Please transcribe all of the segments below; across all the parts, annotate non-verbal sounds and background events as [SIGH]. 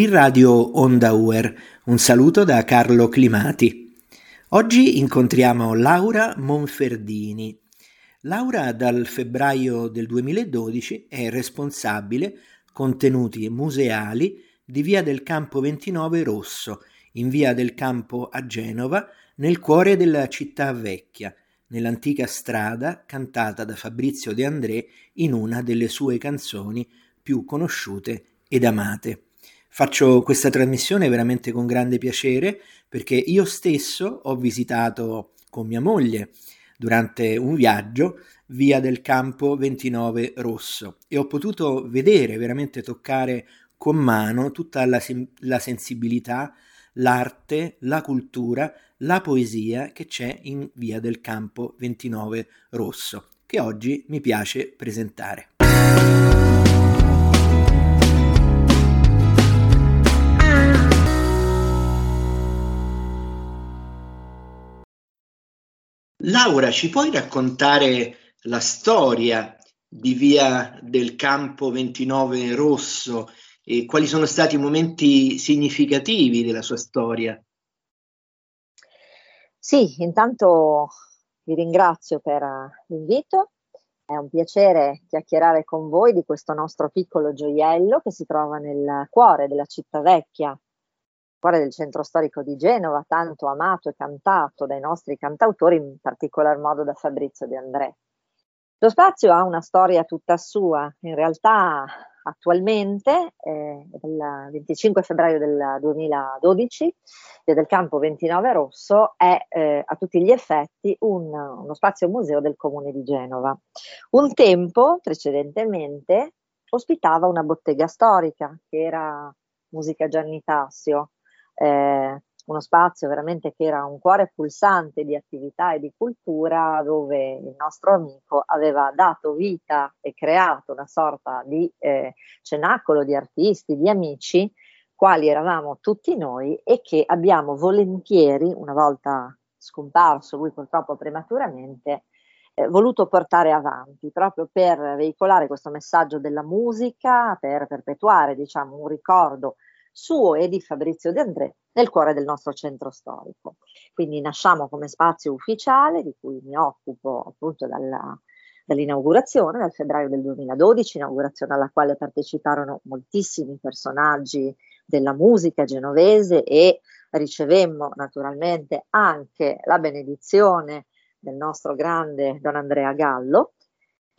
Qui Radio Onda Uer, un saluto da Carlo Climati. Oggi incontriamo Laura Monferdini. Laura dal febbraio del 2012 è responsabile contenuti museali di Via del Campo 29 Rosso, in Via del Campo a Genova, nel cuore della città vecchia, nell'antica strada cantata da Fabrizio De André in una delle sue canzoni più conosciute ed amate. Faccio questa trasmissione veramente con grande piacere perché io stesso ho visitato con mia moglie durante un viaggio via del campo 29 rosso e ho potuto vedere, veramente toccare con mano tutta la, la sensibilità, l'arte, la cultura, la poesia che c'è in via del campo 29 rosso, che oggi mi piace presentare. Laura, ci puoi raccontare la storia di Via del Campo 29 Rosso e quali sono stati i momenti significativi della sua storia? Sì, intanto vi ringrazio per l'invito. È un piacere chiacchierare con voi di questo nostro piccolo gioiello che si trova nel cuore della città vecchia, cuore del centro storico di Genova, tanto amato e cantato dai nostri cantautori, in particolar modo da Fabrizio De André. Lo spazio ha una storia tutta sua, in realtà attualmente, eh, il 25 febbraio del 2012, Via del Campo 29 Rosso è eh, a tutti gli effetti un, uno spazio museo del comune di Genova. Un tempo, precedentemente, ospitava una bottega storica che era Musica Gianni Tassio, eh, uno spazio veramente che era un cuore pulsante di attività e di cultura dove il nostro amico aveva dato vita e creato una sorta di eh, cenacolo di artisti, di amici, quali eravamo tutti noi e che abbiamo volentieri, una volta scomparso lui purtroppo prematuramente, eh, voluto portare avanti proprio per veicolare questo messaggio della musica, per perpetuare diciamo un ricordo suo e di Fabrizio De André nel cuore del nostro centro storico. Quindi nasciamo come spazio ufficiale di cui mi occupo appunto dalla, dall'inaugurazione nel febbraio del 2012, inaugurazione alla quale parteciparono moltissimi personaggi della musica genovese e ricevemmo naturalmente anche la benedizione del nostro grande Don Andrea Gallo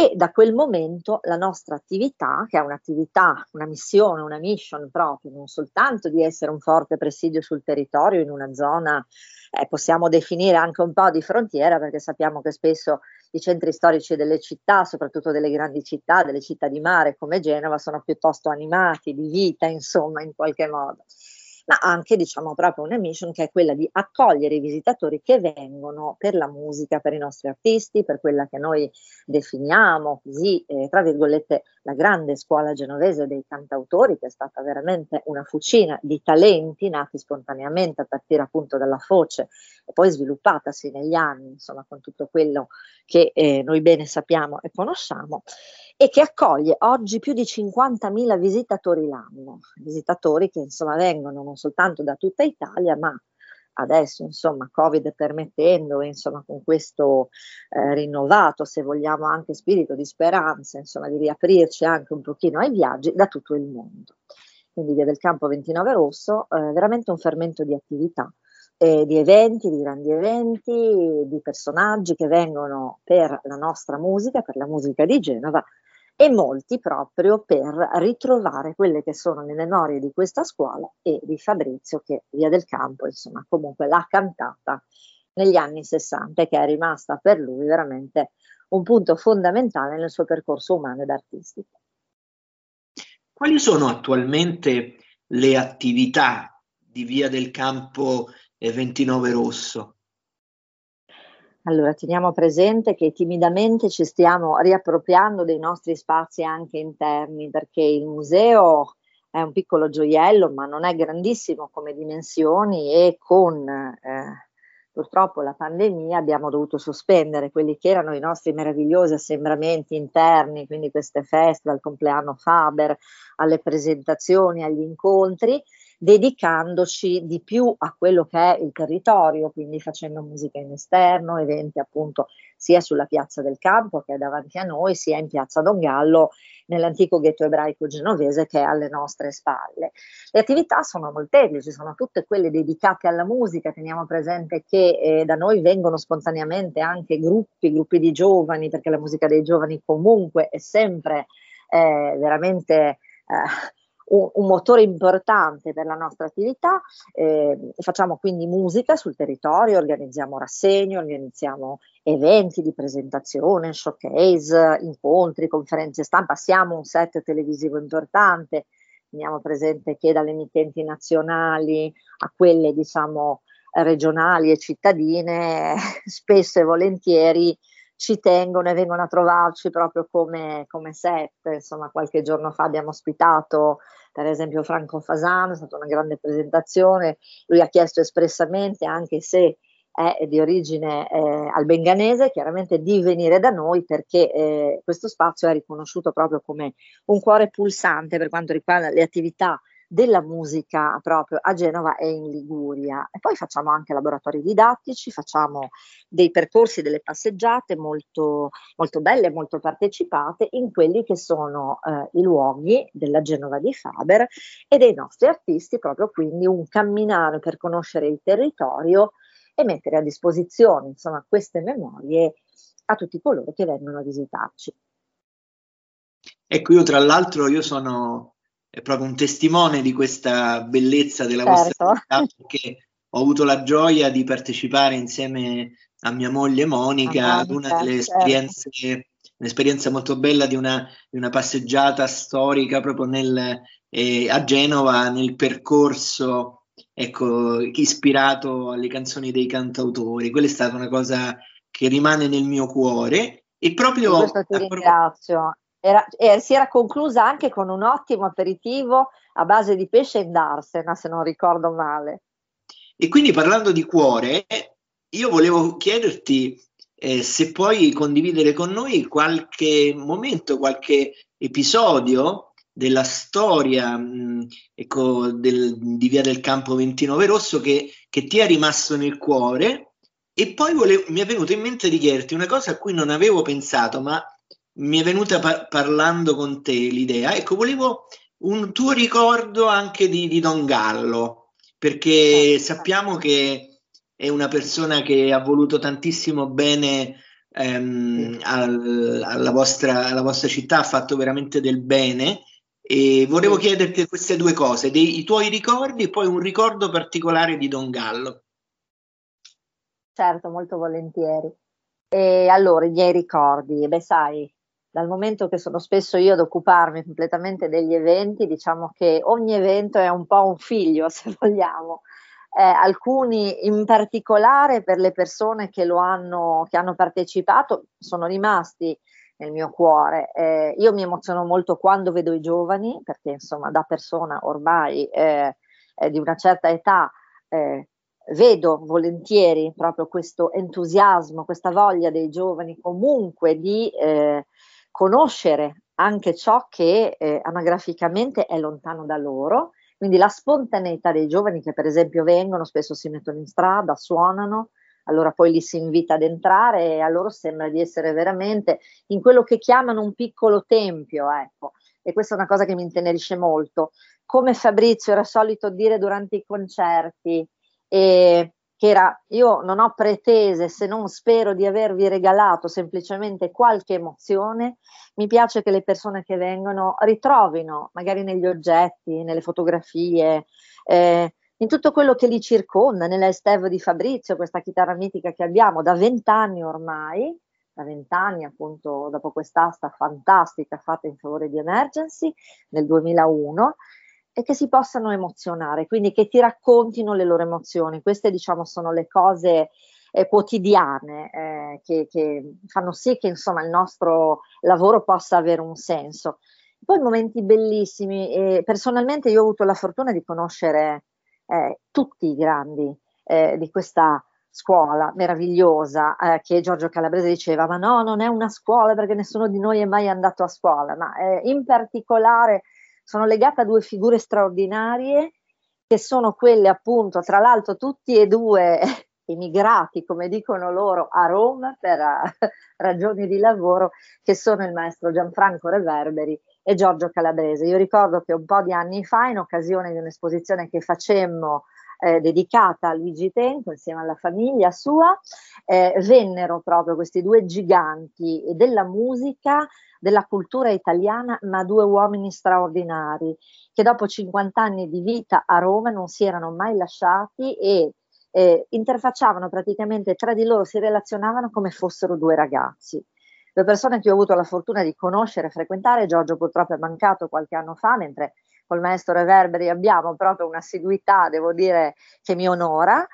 e da quel momento la nostra attività, che è un'attività, una missione, una mission proprio, non soltanto di essere un forte presidio sul territorio in una zona, eh, possiamo definire anche un po' di frontiera, perché sappiamo che spesso i centri storici delle città, soprattutto delle grandi città, delle città di mare come Genova, sono piuttosto animati, di vita, insomma, in qualche modo ma anche diciamo proprio una mission che è quella di accogliere i visitatori che vengono per la musica, per i nostri artisti, per quella che noi definiamo così, eh, tra virgolette, la grande scuola genovese dei cantautori, che è stata veramente una fucina di talenti nati spontaneamente a partire appunto dalla foce e poi sviluppatasi negli anni, insomma, con tutto quello che eh, noi bene sappiamo e conosciamo e che accoglie oggi più di 50.000 visitatori l'anno, visitatori che insomma vengono non soltanto da tutta Italia, ma adesso insomma Covid permettendo, insomma con questo eh, rinnovato, se vogliamo anche spirito di speranza, insomma di riaprirci anche un pochino ai viaggi da tutto il mondo. Quindi Via del Campo 29 Rosso, eh, veramente un fermento di attività. Eh, di eventi, di grandi eventi, di personaggi che vengono per la nostra musica, per la musica di Genova, e molti proprio per ritrovare quelle che sono le memorie di questa scuola e di Fabrizio che via del campo, insomma, comunque l'ha cantata negli anni 60 e che è rimasta per lui veramente un punto fondamentale nel suo percorso umano ed artistico. Quali sono attualmente le attività di Via del Campo 29 Rosso? Allora, teniamo presente che timidamente ci stiamo riappropriando dei nostri spazi anche interni, perché il museo è un piccolo gioiello, ma non è grandissimo come dimensioni e con eh, purtroppo la pandemia abbiamo dovuto sospendere quelli che erano i nostri meravigliosi assembramenti interni, quindi queste feste, dal compleanno Faber alle presentazioni, agli incontri, dedicandoci di più a quello che è il territorio, quindi facendo musica in esterno, eventi appunto sia sulla piazza del campo che è davanti a noi, sia in piazza Don Gallo nell'antico ghetto ebraico genovese che è alle nostre spalle. Le attività sono molteplici, sono tutte quelle dedicate alla musica, teniamo presente che eh, da noi vengono spontaneamente anche gruppi, gruppi di giovani, perché la musica dei giovani comunque è sempre eh, veramente... Eh, un, un, motore importante per la nostra attività. Eh, facciamo quindi musica sul territorio, organizziamo rassegne, organizziamo eventi di presentazione, showcase, incontri, conferenze stampa, siamo un set televisivo importante, teniamo presente che dalle emittenti nazionali a quelle diciamo regionali e cittadine, [LAUGHS] spesso e volentieri ci tengono e vengono a trovarci proprio come, come set. Insomma, qualche giorno fa abbiamo ospitato per esempio Franco Fasano, è stata una grande presentazione, lui ha chiesto espressamente, anche se è di origine eh, albenganese, chiaramente di venire da noi perché eh, questo spazio è riconosciuto proprio come un cuore pulsante per quanto riguarda le attività della musica proprio a Genova e in Liguria. E poi facciamo anche laboratori didattici, facciamo dei percorsi, delle passeggiate molto, molto belle, molto partecipate in quelli che sono eh, i luoghi della Genova di Faber e dei nostri artisti, proprio quindi un camminare per conoscere il territorio e mettere a disposizione insomma, queste memorie a tutti coloro che vengono a visitarci. Ecco, io tra l'altro io sono è proprio un testimone di questa bellezza della certo. vostra città perché ho avuto la gioia di partecipare insieme a mia moglie Monica ad una delle certo. esperienze, un'esperienza molto bella di una, di una passeggiata storica proprio nel, eh, a Genova nel percorso ecco, ispirato alle canzoni dei cantautori. Quella è stata una cosa che rimane nel mio cuore e proprio... Questo ti ringrazio. Era, si era conclusa anche con un ottimo aperitivo a base di pesce in Darsena, se non ricordo male. E quindi parlando di cuore, io volevo chiederti eh, se puoi condividere con noi qualche momento, qualche episodio della storia mh, ecco, del, di Via del Campo 29 Rosso che, che ti è rimasto nel cuore. E poi volevo, mi è venuto in mente di chiederti una cosa a cui non avevo pensato, ma mi è venuta par- parlando con te l'idea. Ecco, volevo un tuo ricordo anche di, di Don Gallo, perché sappiamo che è una persona che ha voluto tantissimo bene ehm, al, alla, vostra, alla, vostra, città, ha fatto veramente del bene. E volevo chiederti queste due cose, dei, i tuoi ricordi e poi un ricordo particolare di Don Gallo. Certo, molto volentieri. E allora, i miei ricordi, beh sai, dal momento che sono spesso io ad occuparmi completamente degli eventi, diciamo che ogni evento è un po' un figlio, [LAUGHS] se vogliamo. Eh, alcuni in particolare per le persone che lo hanno, che hanno partecipato, sono rimasti nel mio cuore. Eh, io mi emoziono molto quando vedo i giovani, perché insomma da persona ormai eh, di una certa età eh, vedo volentieri proprio questo entusiasmo, questa voglia dei giovani comunque di eh, conoscere anche ciò che eh, anagraficamente è lontano da loro, quindi la spontaneità dei giovani che per esempio vengono, spesso si mettono in strada, suonano, allora poi li si invita ad entrare e a loro sembra di essere veramente in quello che chiamano un piccolo tempio, ecco. E questa è una cosa che mi intenerisce molto. Come Fabrizio era solito dire durante i concerti, e che era io non ho pretese se non spero di avervi regalato semplicemente qualche emozione, mi piace che le persone che vengono ritrovino magari negli oggetti, nelle fotografie, eh, in tutto quello che li circonda, nella Esteve di Fabrizio, questa chitarra mitica che abbiamo da vent'anni ormai, da vent'anni appunto dopo quest'asta fantastica fatta in favore di Emergency nel 2001 e che si possano emozionare, quindi che ti raccontino le loro emozioni. Queste diciamo sono le cose eh, quotidiane eh, che, che, fanno sì che insomma il nostro lavoro possa avere un senso. Poi momenti bellissimi, eh, personalmente io ho avuto la fortuna di conoscere eh, tutti i grandi eh, di questa scuola meravigliosa eh, che Giorgio Calabrese diceva, ma no, non è una scuola perché nessuno di noi è mai andato a scuola, ma eh, in particolare sono legata a due figure straordinarie che sono quelle appunto, tra l'altro tutti e due [LAUGHS] emigrati, come dicono loro, a Roma per uh, [LAUGHS] ragioni di lavoro, che sono il maestro Gianfranco Reverberi e Giorgio Calabrese. Io ricordo che un po' di anni fa, in occasione di un'esposizione che facemmo eh, dedicata a Luigi Tenco insieme alla famiglia sua, eh, vennero proprio questi due giganti della musica, della cultura italiana, ma due uomini straordinari che dopo 50 anni di vita a Roma non si erano mai lasciati e eh, interfacciavano praticamente tra di loro, si relazionavano come fossero due ragazzi. Le persone che ho avuto la fortuna di conoscere e frequentare, Giorgio purtroppo è mancato qualche anno fa, mentre col maestro Reverberi abbiamo proprio un'assiduità, devo dire, che mi onora,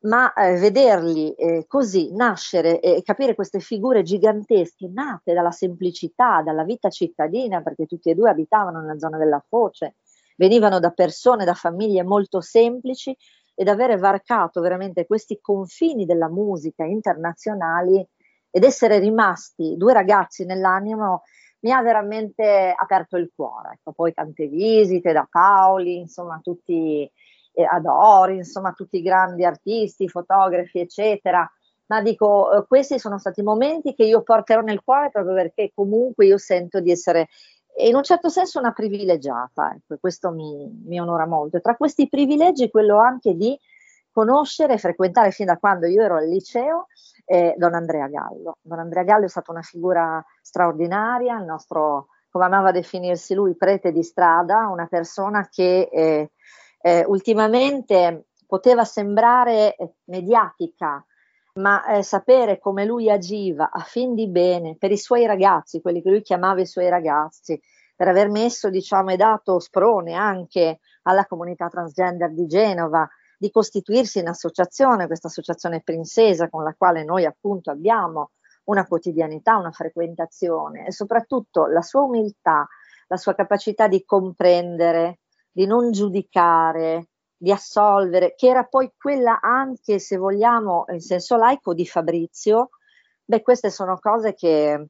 ma eh, vederli eh, così nascere e capire queste figure gigantesche nate dalla semplicità, dalla vita cittadina, perché tutti e due abitavano nella zona della Foce, venivano da persone, da famiglie molto semplici ed avere varcato veramente questi confini della musica internazionali ed essere rimasti due ragazzi nell'animo mi ha veramente aperto il cuore. Ecco, poi tante visite da Paoli, insomma, tutti eh, Adori, insomma, tutti i grandi artisti, fotografi, eccetera. Ma dico, eh, questi sono stati momenti che io porterò nel cuore proprio perché comunque io sento di essere in un certo senso una privilegiata, ecco, questo mi, mi onora molto. Tra questi privilegi quello anche di conoscere e frequentare fin da quando io ero al liceo eh, Don Andrea Gallo. Don Andrea Gallo è stata una figura straordinaria, il nostro, come amava definirsi lui, prete di strada, una persona che eh, eh, ultimamente poteva sembrare mediatica, ma eh, sapere come lui agiva a fin di bene per i suoi ragazzi, quelli che lui chiamava i suoi ragazzi, per aver messo, diciamo, e dato sprone anche alla comunità transgender di Genova, di costituirsi in associazione, questa associazione princesa con la quale noi appunto abbiamo una quotidianità, una frequentazione e soprattutto la sua umiltà, la sua capacità di comprendere, di non giudicare, di assolvere, che era poi quella anche, se vogliamo, in senso laico, di Fabrizio, beh, queste sono cose che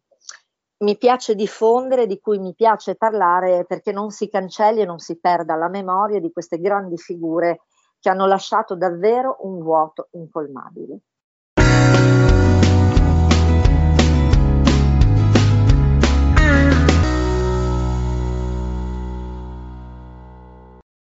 mi piace diffondere, di cui mi piace parlare, perché non si cancelli e non si perda la memoria di queste grandi figure che hanno lasciato davvero un vuoto incolmabile.